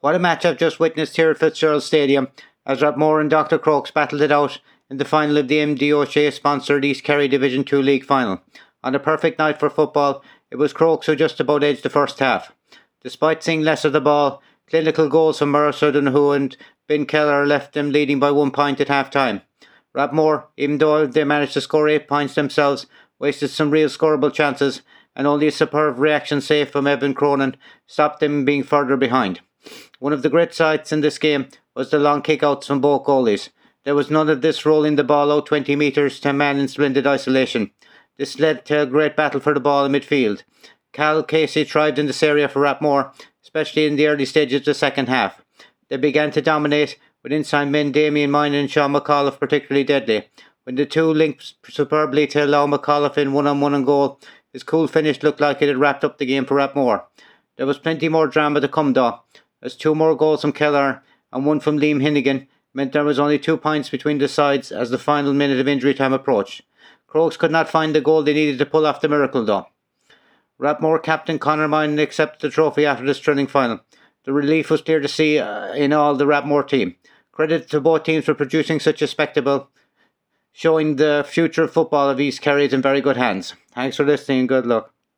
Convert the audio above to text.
What a match I've just witnessed here at Fitzgerald Stadium as Rathmore and Dr. Crokes battled it out in the final of the MD O'Shea sponsored East Kerry Division 2 League final. On a perfect night for football, it was Crokes who just about edged the first half. Despite seeing less of the ball, clinical goals from Mercer Donoghue and Ben Keller left them leading by one point at half time. Rathmore, even though they managed to score eight points themselves, wasted some real scoreable chances, and only a superb reaction save from Evan Cronin stopped them being further behind. One of the great sights in this game was the long kickouts from both goalies. There was none of this rolling the ball out 20 metres to a man in splendid isolation. This led to a great battle for the ball in midfield. Cal Casey thrived in this area for Rathmore, especially in the early stages of the second half. They began to dominate, with inside men Damien Mine and Sean McAuliffe particularly deadly. When the two linked superbly to allow McAuliffe in one on one and goal, his cool finish looked like it had wrapped up the game for Rathmore. There was plenty more drama to come though, as two more goals from Keller and one from Liam Hinnigan meant there was only two points between the sides as the final minute of injury time approached. Crokes could not find the goal they needed to pull off the miracle though. Rathmore captain Connor Mine accepted the trophy after this thrilling final. The relief was clear to see uh, in all the Rathmore team. Credit to both teams for producing such a spectacle, showing the future of football of East Kerry is in very good hands. Thanks for listening and good luck.